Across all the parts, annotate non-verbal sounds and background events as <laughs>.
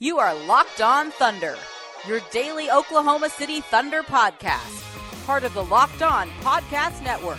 You are Locked On Thunder, your daily Oklahoma City Thunder podcast, part of the Locked On Podcast Network.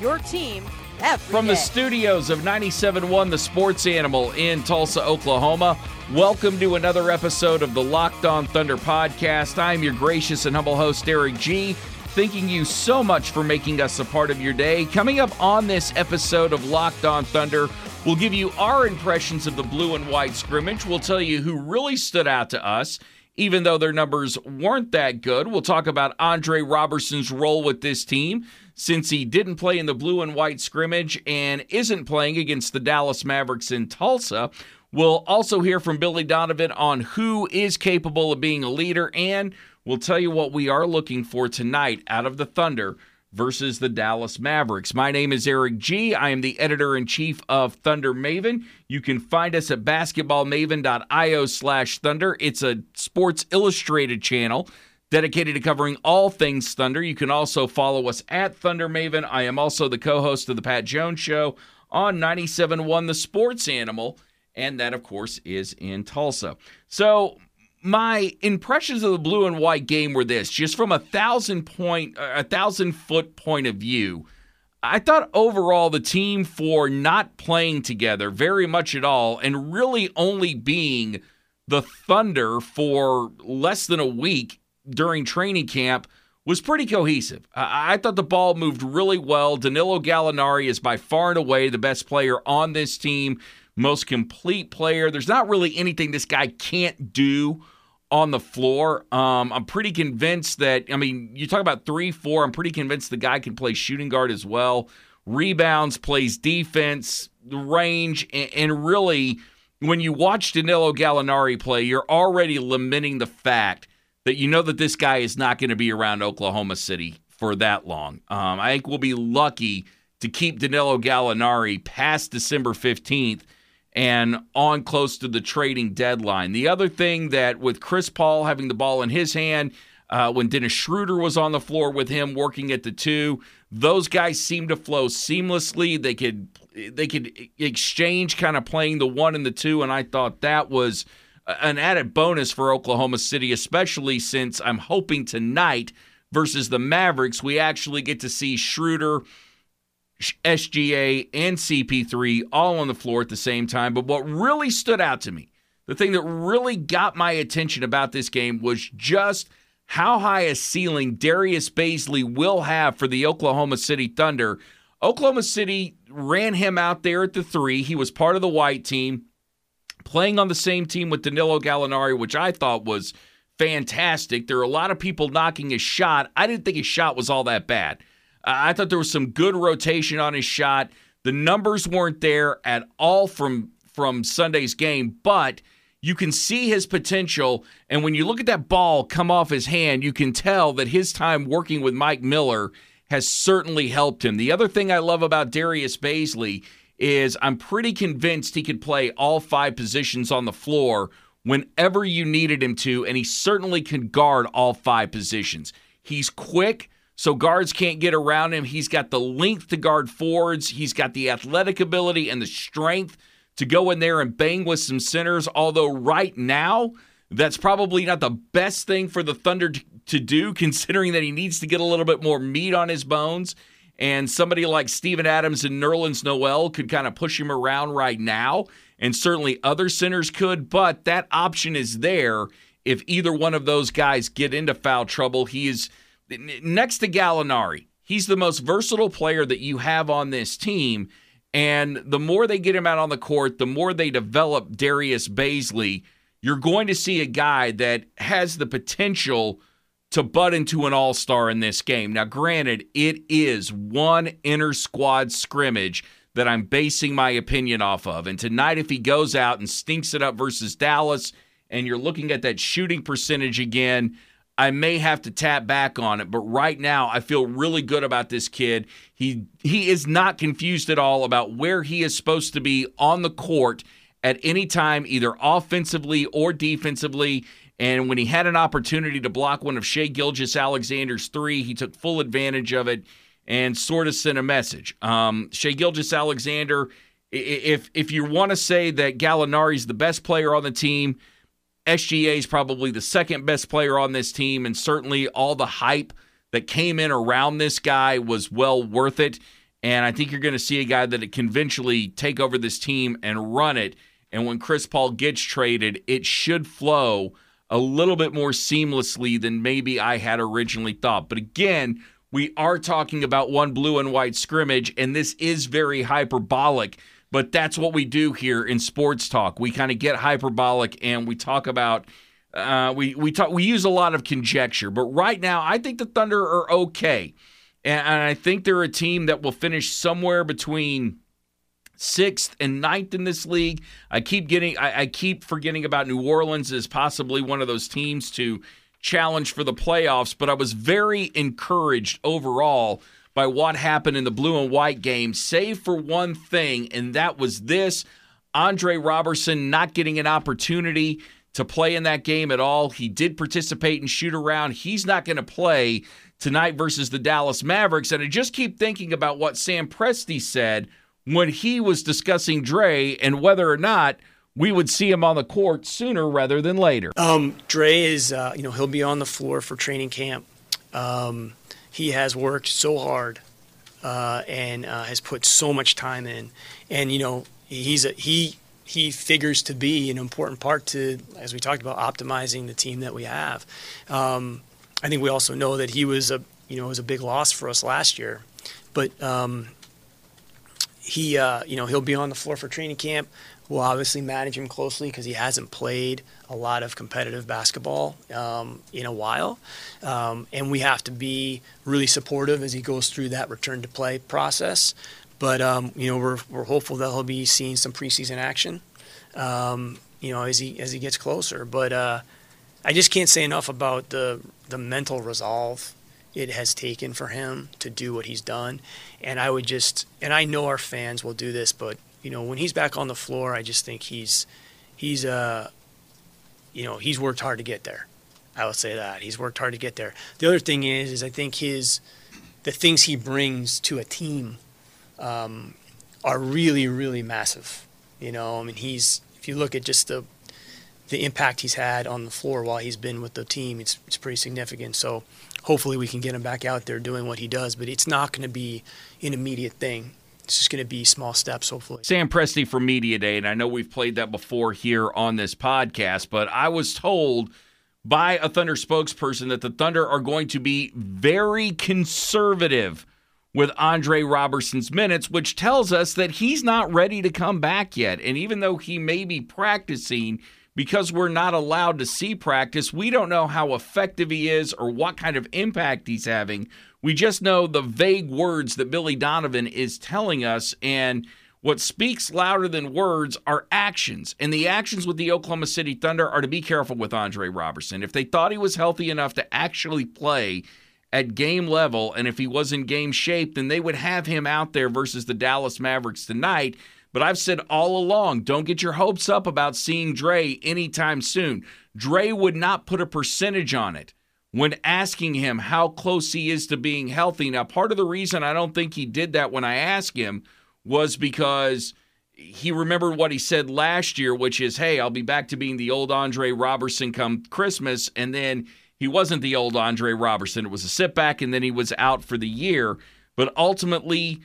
Your team every From the studios of 97.1 The Sports Animal in Tulsa, Oklahoma, welcome to another episode of the Locked On Thunder podcast. I'm your gracious and humble host, Eric G. Thanking you so much for making us a part of your day. Coming up on this episode of Locked On Thunder, we'll give you our impressions of the blue and white scrimmage. We'll tell you who really stood out to us, even though their numbers weren't that good. We'll talk about Andre Roberson's role with this team since he didn't play in the blue and white scrimmage and isn't playing against the Dallas Mavericks in Tulsa. We'll also hear from Billy Donovan on who is capable of being a leader, and we'll tell you what we are looking for tonight out of the Thunder versus the Dallas Mavericks. My name is Eric G. I am the editor in chief of Thunder Maven. You can find us at basketballmaven.io slash thunder. It's a Sports Illustrated channel dedicated to covering all things Thunder. You can also follow us at Thunder Maven. I am also the co host of The Pat Jones Show on 97.1 The Sports Animal, and that, of course, is in Tulsa. So, my impressions of the blue and white game were this just from a thousand point, a thousand foot point of view. I thought overall the team for not playing together very much at all and really only being the Thunder for less than a week during training camp was pretty cohesive. I, I thought the ball moved really well. Danilo Gallinari is by far and away the best player on this team, most complete player. There's not really anything this guy can't do on the floor. Um, I'm pretty convinced that, I mean, you talk about 3 4, I'm pretty convinced the guy can play shooting guard as well. Rebounds, plays defense, range, and, and really, when you watch Danilo Gallinari play, you're already lamenting the fact that you know that this guy is not going to be around Oklahoma City for that long. Um, I think we'll be lucky to keep Danilo Gallinari past December 15th and on close to the trading deadline. The other thing that with Chris Paul having the ball in his hand, uh, when Dennis Schroeder was on the floor with him working at the two, those guys seemed to flow seamlessly. They could they could exchange kind of playing the one and the two, and I thought that was an added bonus for Oklahoma City, especially since I'm hoping tonight versus the Mavericks, we actually get to see Schroeder, SGA, and CP3 all on the floor at the same time. But what really stood out to me, the thing that really got my attention about this game was just how high a ceiling Darius Bazley will have for the Oklahoma City Thunder. Oklahoma City ran him out there at the three. He was part of the white team playing on the same team with Danilo Gallinari, which I thought was fantastic. There are a lot of people knocking his shot. I didn't think his shot was all that bad. I thought there was some good rotation on his shot. The numbers weren't there at all from from Sunday's game, but you can see his potential. And when you look at that ball come off his hand, you can tell that his time working with Mike Miller has certainly helped him. The other thing I love about Darius Bazley is I'm pretty convinced he could play all five positions on the floor whenever you needed him to, and he certainly can guard all five positions. He's quick, so guards can't get around him. He's got the length to guard forwards, he's got the athletic ability and the strength to go in there and bang with some centers. Although, right now, that's probably not the best thing for the Thunder to, do, <laughs> considering that he needs to get a little bit more meat on his bones. And somebody like Steven Adams and Nerlens Noel could kind of push him around right now. And certainly other centers could, but that option is there if either one of those guys get into foul trouble. He is next to Gallinari. He's the most versatile player that you have on this team. And the more they get him out on the court, the more they develop Darius Bazley. You're going to see a guy that has the potential to butt into an all star in this game. Now, granted, it is one inter squad scrimmage that I'm basing my opinion off of. And tonight, if he goes out and stinks it up versus Dallas and you're looking at that shooting percentage again, I may have to tap back on it, but right now I feel really good about this kid. He he is not confused at all about where he is supposed to be on the court at any time, either offensively or defensively. And when he had an opportunity to block one of Shai Gilgeous-Alexander's three, he took full advantage of it and sort of sent a message. Um, Shai Gilgeous-Alexander, if if you want to say that Gallinari is the best player on the team, SGA is probably the second best player on this team, and certainly all the hype that came in around this guy was well worth it. And I think you're going to see a guy that can eventually take over this team and run it. And when Chris Paul gets traded, it should flow a little bit more seamlessly than maybe I had originally thought. But again, we are talking about one blue and white scrimmage, and this is very hyperbolic but that's what we do here in sports talk. We kind of get hyperbolic and we talk about uh, we we talk we use a lot of conjecture. But right now, I think the Thunder are okay, and, and I think they're a team that will finish somewhere between sixth and ninth in this league. I keep getting I, I keep forgetting about New Orleans as possibly one of those teams to challenge for the playoffs, but I was very encouraged overall by what happened in the blue and white game, save for one thing, and that was this Andre Roberson not getting an opportunity to play in that game at all. He did participate in shoot around. He's not going to play tonight versus the Dallas Mavericks. And I just keep thinking about what Sam Presti said when he was discussing Dre and whether or not we would see him on the court sooner rather than later. Um, Dre is, uh, you know, he'll be on the floor for training camp. Um, he has worked so hard uh, and uh, has put so much time in. And you know, he's a, he he figures to be an important part to, as we talked about, optimizing the team that we have. Um, I think we also know that he was a you know was a big loss for us last year, but um, he uh, you know he'll be on the floor for training camp. We'll obviously manage him closely because he hasn't played a lot of competitive basketball um, in a while. Um, and we have to be really supportive as he goes through that return to play process. But, um, you know, we're, we're hopeful that he'll be seeing some preseason action, um, you know, as he, as he gets closer. But uh, I just can't say enough about the, the mental resolve it has taken for him to do what he's done. And I would just, and I know our fans will do this, but you know, when he's back on the floor, I just think he's he's uh you know, he's worked hard to get there. I will say that. He's worked hard to get there. The other thing is is I think his the things he brings to a team um, are really, really massive. You know, I mean he's if you look at just the the impact he's had on the floor while he's been with the team, it's it's pretty significant. So hopefully we can get him back out there doing what he does, but it's not going to be an immediate thing it's just going to be small steps, hopefully. Sam Presti for Media Day, and I know we've played that before here on this podcast, but I was told by a Thunder spokesperson that the Thunder are going to be very conservative with Andre Roberson's minutes, which tells us that he's not ready to come back yet. And even though he may be practicing, because we're not allowed to see practice, we don't know how effective he is or what kind of impact he's having. We just know the vague words that Billy Donovan is telling us. And what speaks louder than words are actions. And the actions with the Oklahoma City Thunder are to be careful with Andre Roberson. If they thought he was healthy enough to actually play at game level, and if he was in game shape, then they would have him out there versus the Dallas Mavericks tonight. But I've said all along, don't get your hopes up about seeing Dre anytime soon. Dre would not put a percentage on it when asking him how close he is to being healthy. Now, part of the reason I don't think he did that when I asked him was because he remembered what he said last year, which is, hey, I'll be back to being the old Andre Roberson come Christmas. And then he wasn't the old Andre Roberson. It was a sit back, and then he was out for the year. But ultimately,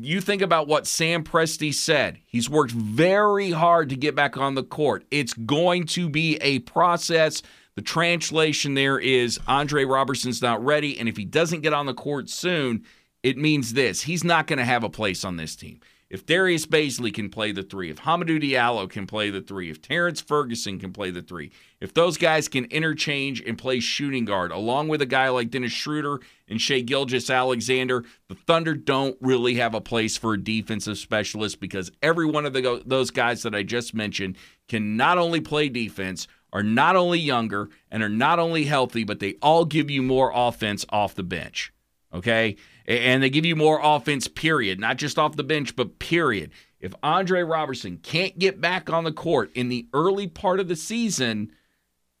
you think about what Sam Presti said. He's worked very hard to get back on the court. It's going to be a process. The translation there is Andre Roberson's not ready. And if he doesn't get on the court soon, it means this he's not going to have a place on this team. If Darius Bazley can play the three, if Hamidou Diallo can play the three, if Terrence Ferguson can play the three, if those guys can interchange and play shooting guard, along with a guy like Dennis Schroeder and Shai Gilgeous-Alexander, the Thunder don't really have a place for a defensive specialist because every one of the, those guys that I just mentioned can not only play defense, are not only younger and are not only healthy, but they all give you more offense off the bench. Okay? And they give you more offense, period. Not just off the bench, but period. If Andre Roberson can't get back on the court in the early part of the season,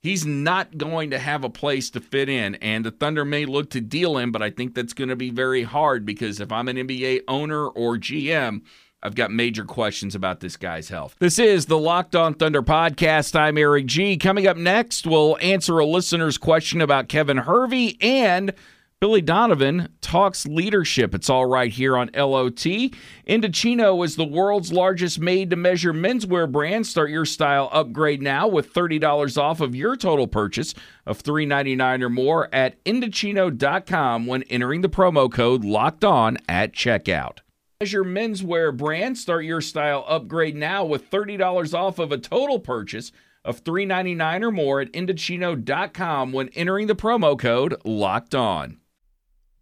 he's not going to have a place to fit in. And the Thunder may look to deal him, but I think that's going to be very hard because if I'm an NBA owner or GM, I've got major questions about this guy's health. This is the Locked On Thunder podcast. I'm Eric G. Coming up next, we'll answer a listener's question about Kevin Hervey and Billy Donovan talks leadership. It's all right here on LOT. Indochino is the world's largest made to measure menswear brand. Start your style upgrade now with $30 off of your total purchase of $3.99 or more at Indochino.com when entering the promo code locked on at checkout. Measure menswear brand. Start your style upgrade now with $30 off of a total purchase of $3.99 or more at Indochino.com when entering the promo code locked on.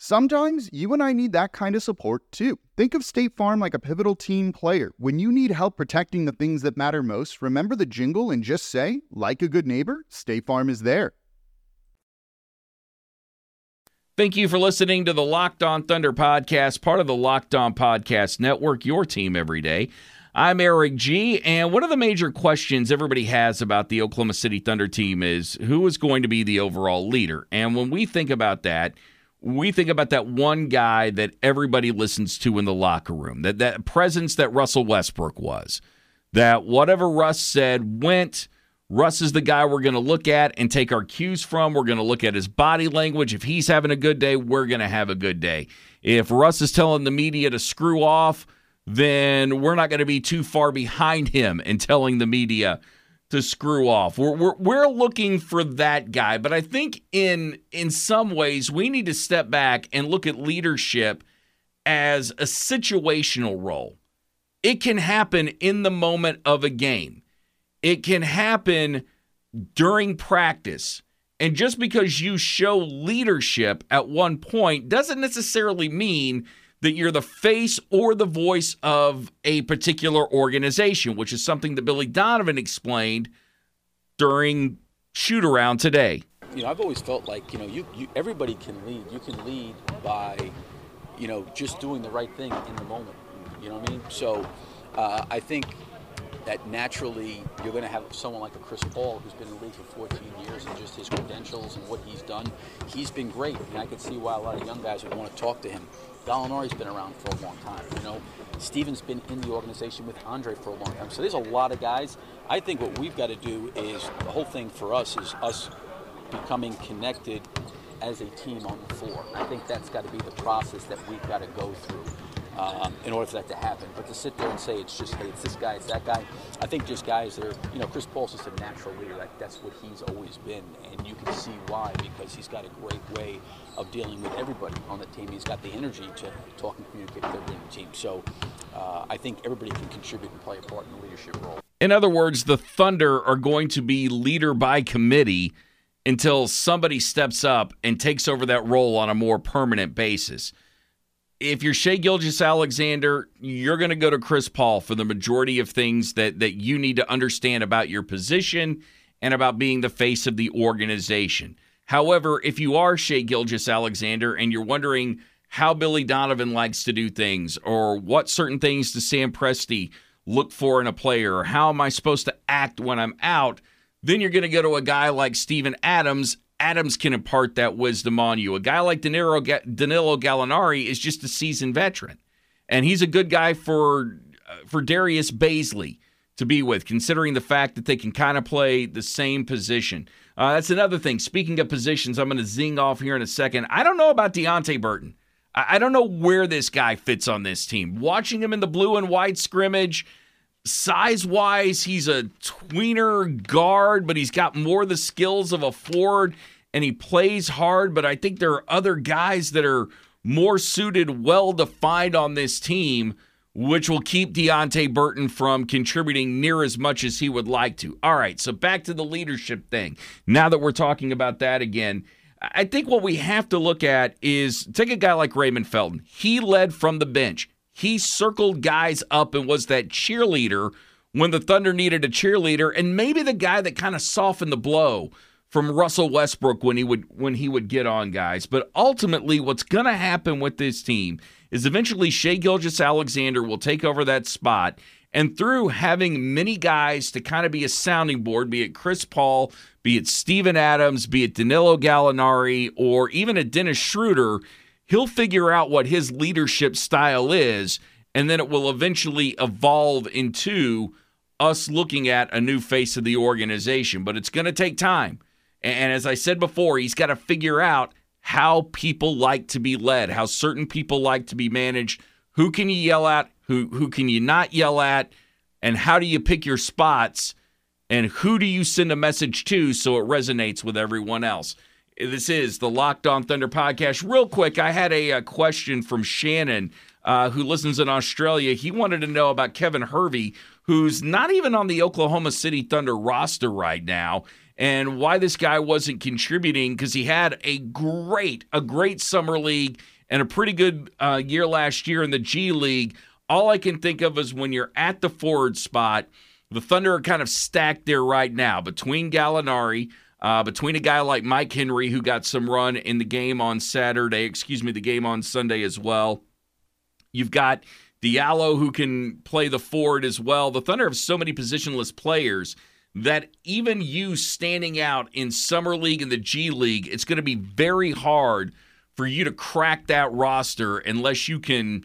Sometimes you and I need that kind of support too. Think of State Farm like a pivotal team player. When you need help protecting the things that matter most, remember the jingle and just say, like a good neighbor, State Farm is there. Thank you for listening to the Locked On Thunder podcast, part of the Locked On Podcast Network, your team every day. I'm Eric G. And one of the major questions everybody has about the Oklahoma City Thunder team is who is going to be the overall leader? And when we think about that, we think about that one guy that everybody listens to in the locker room, that, that presence that Russell Westbrook was, that whatever Russ said went. Russ is the guy we're going to look at and take our cues from. We're going to look at his body language. If he's having a good day, we're going to have a good day. If Russ is telling the media to screw off, then we're not going to be too far behind him in telling the media to screw off. We're, we're, we're looking for that guy, but I think in in some ways we need to step back and look at leadership as a situational role. It can happen in the moment of a game. It can happen during practice. And just because you show leadership at one point doesn't necessarily mean that you're the face or the voice of a particular organization, which is something that Billy Donovan explained during shoot around today. You know, I've always felt like, you know, you, you everybody can lead. You can lead by, you know, just doing the right thing in the moment. You know what I mean? So uh, I think that naturally you're going to have someone like a Chris Paul who's been in the league for 14 years and just his credentials and what he's done. He's been great, and I could see why a lot of young guys would want to talk to him. Gallinari's been around for a long time. You know, Steven's been in the organization with Andre for a long time. So there's a lot of guys. I think what we've got to do is the whole thing for us is us becoming connected as a team on the floor. I think that's got to be the process that we've got to go through. Um, in order for that to happen. But to sit there and say it's just, hey, it's this guy, it's that guy, I think just guys that are, you know, Chris Paul's just a natural leader. Like, that's what he's always been. And you can see why, because he's got a great way of dealing with everybody on the team. He's got the energy to talk and communicate with everybody on the team. So uh, I think everybody can contribute and play a part in the leadership role. In other words, the Thunder are going to be leader by committee until somebody steps up and takes over that role on a more permanent basis if you're Shai Gilgeous-Alexander, you're going to go to Chris Paul for the majority of things that that you need to understand about your position and about being the face of the organization. However, if you are Shai Gilgeous-Alexander and you're wondering how Billy Donovan likes to do things or what certain things does Sam Presti look for in a player or how am I supposed to act when I'm out, then you're going to go to a guy like Steven Adams Adams can impart that wisdom on you. A guy like Danilo, Danilo Gallinari is just a seasoned veteran, and he's a good guy for for Darius Bazley to be with, considering the fact that they can kind of play the same position. Uh, that's another thing. Speaking of positions, I'm going to zing off here in a second. I don't know about Deonte Burton. I, I don't know where this guy fits on this team. Watching him in the blue and white scrimmage, size wise, he's a tweener guard, but he's got more the skills of a forward and he plays hard. But I think there are other guys that are more suited, well defined on this team which will keep Deonte Burton from contributing near as much as he would like to. All right, so back to the leadership thing. Now that we're talking about that again, I think what we have to look at is take a guy like Raymond Felton. He led from the bench. He circled guys up and was that cheerleader when the Thunder needed a cheerleader, and maybe the guy that kind of softened the blow from Russell Westbrook when he would when he would get on guys. But ultimately, what's going to happen with this team is eventually Shai Gilgeous-Alexander will take over that spot. And through having many guys to kind of be a sounding board, be it Chris Paul, be it Steven Adams, be it Danilo Gallinari, or even a Dennis Schroeder, he'll figure out what his leadership style is, and then it will eventually evolve into us looking at a new face of the organization. But it's going to take time. And as I said before, he's got to figure out how people like to be led, how certain people like to be managed. Who can you yell at? Who who can you not yell at? And how do you pick your spots? And who do you send a message to so it resonates with everyone else? This is the Locked On Thunder podcast. Real quick, I had a, a question from Shannon, uh, who listens in Australia. He wanted to know about Kevin Hervey, who's not even on the Oklahoma City Thunder roster right now and why this guy wasn't contributing because he had a great, a great summer league and a pretty good uh, year last year in the G League. All I can think of is when you're at the forward spot, the Thunder are kind of stacked there right now between Gallinari, uh, between a guy like Mike Henry, who got some run in the game on Saturday, excuse me, the game on Sunday as well. You've got Diallo, who can play the forward as well. The Thunder have so many positionless players that even you standing out in Summer League and the G League, it's going to be very hard for you to crack that roster unless you can,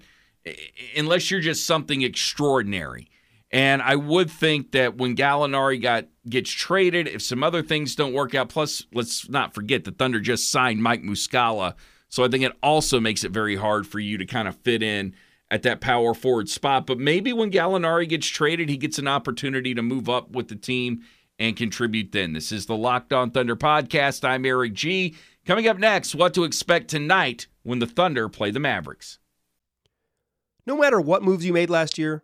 unless you're just something extraordinary. And I would think that when Gallinari got gets traded, if some other things don't work out, plus let's not forget the Thunder just signed Mike Muscala, so I think it also makes it very hard for you to kind of fit in at that power forward spot. But maybe when Gallinari gets traded, he gets an opportunity to move up with the team and contribute then. This is the Locked On Thunder podcast. I'm Eric G. Coming up next, what to expect tonight when the Thunder play the Mavericks. No matter what moves you made last year,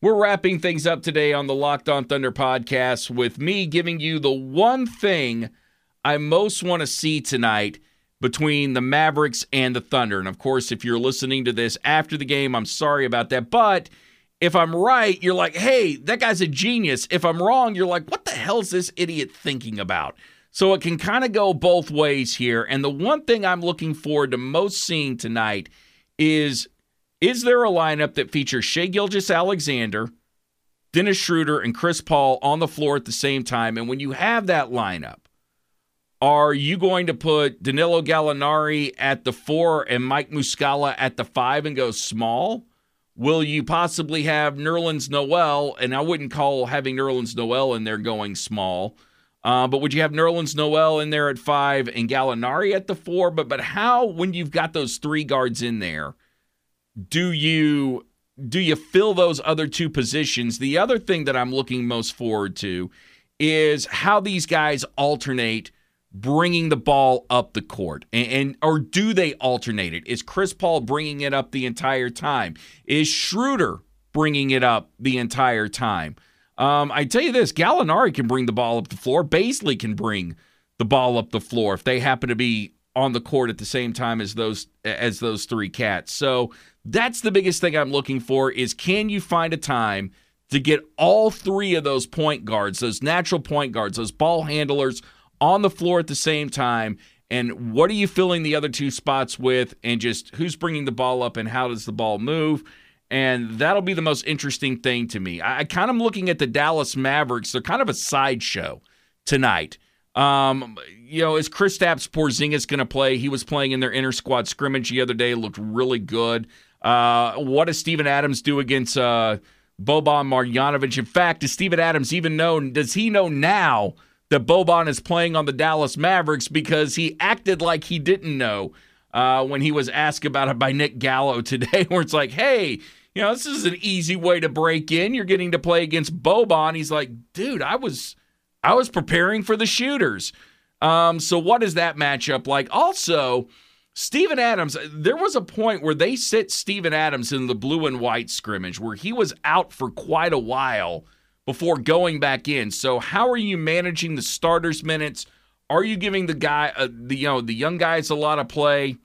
We're wrapping things up today on the Locked On Thunder podcast with me giving you the one thing I most want to see tonight between the Mavericks and the Thunder. And of course, if you're listening to this after the game, I'm sorry about that. But – if I'm right, you're like, hey, that guy's a genius. If I'm wrong, you're like, what the hell's this idiot thinking about? So it can kind of go both ways here. And the one thing I'm looking forward to most seeing tonight is is there a lineup that features Shai Gilgeous-Alexander, Dennis Schroeder, and Chris Paul on the floor at the same time? And when you have that lineup, are you going to put Danilo Gallinari at the four and Mike Muscala at the five and go small? Will you possibly have Nerlens Noel? And I wouldn't call having Nerlens Noel in there going small. Uh, but would you have Nerlens Noel in there at five and Gallinari at the four? But but how when you've got those three guards in there, do you do you fill those other two positions? The other thing that I'm looking most forward to is how these guys alternate bringing the ball up the court? And, and, or do they alternate it? Is Chris Paul bringing it up the entire time? Is Schroeder bringing it up the entire time? Um, I tell you this, Gallinari can bring the ball up the floor. Bazley can bring the ball up the floor if they happen to be on the court at the same time as those as those three cats. So that's the biggest thing I'm looking for is can you find a time to get all three of those point guards, those natural point guards, those ball handlers on the floor at the same time and what are you filling the other two spots with and just who's bringing the ball up and how does the ball move? And that'll be the most interesting thing to me. I, I kind of looking at the Dallas Mavericks. They're kind of a sideshow tonight. Um, you know, is Kristaps Porzingis going to play? He was playing in their inter squad scrimmage the other day. Looked really good. Uh, what does Steven Adams do against uh, Boban Marjanovic? In fact, does Steven Adams even know? Does he know now that Boban is playing on the Dallas Mavericks because he acted like he didn't know uh, when he was asked about it by Nick Gallo today, <laughs> where it's like, hey, you know, this is an easy way to break in. You're getting to play against Boban. He's like, dude, I was I was preparing for the shooters. Um, so what is that matchup like? Also, Steven Adams, there was a point where they sit Steven Adams in the blue and white scrimmage where he was out for quite a while before going back in. So how are you managing the starters minutes? Are you giving the guy uh, the you know the young guys a lot of play?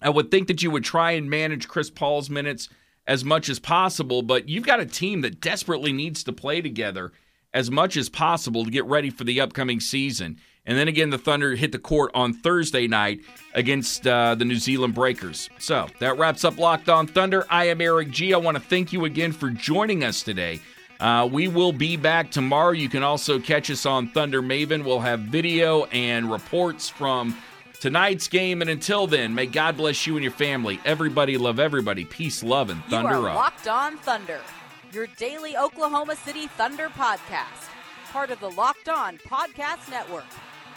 I would think that you would try and manage Chris Paul's minutes as much as possible, but you've got a team that desperately needs to play together as much as possible to get ready for the upcoming season. And then again, the Thunder hit the court on Thursday night against uh, the New Zealand Breakers. So that wraps up Locked On Thunder. I am Eric G. I want to thank you again for joining us today. Uh, we will be back tomorrow. You can also catch us on Thunder Maven. We'll have video and reports from tonight's game. And until then, may God bless you and your family. Everybody love everybody. Peace, love, and thunder you are up. Locked On Thunder, your daily Oklahoma City Thunder podcast, part of the Locked On Podcast Network.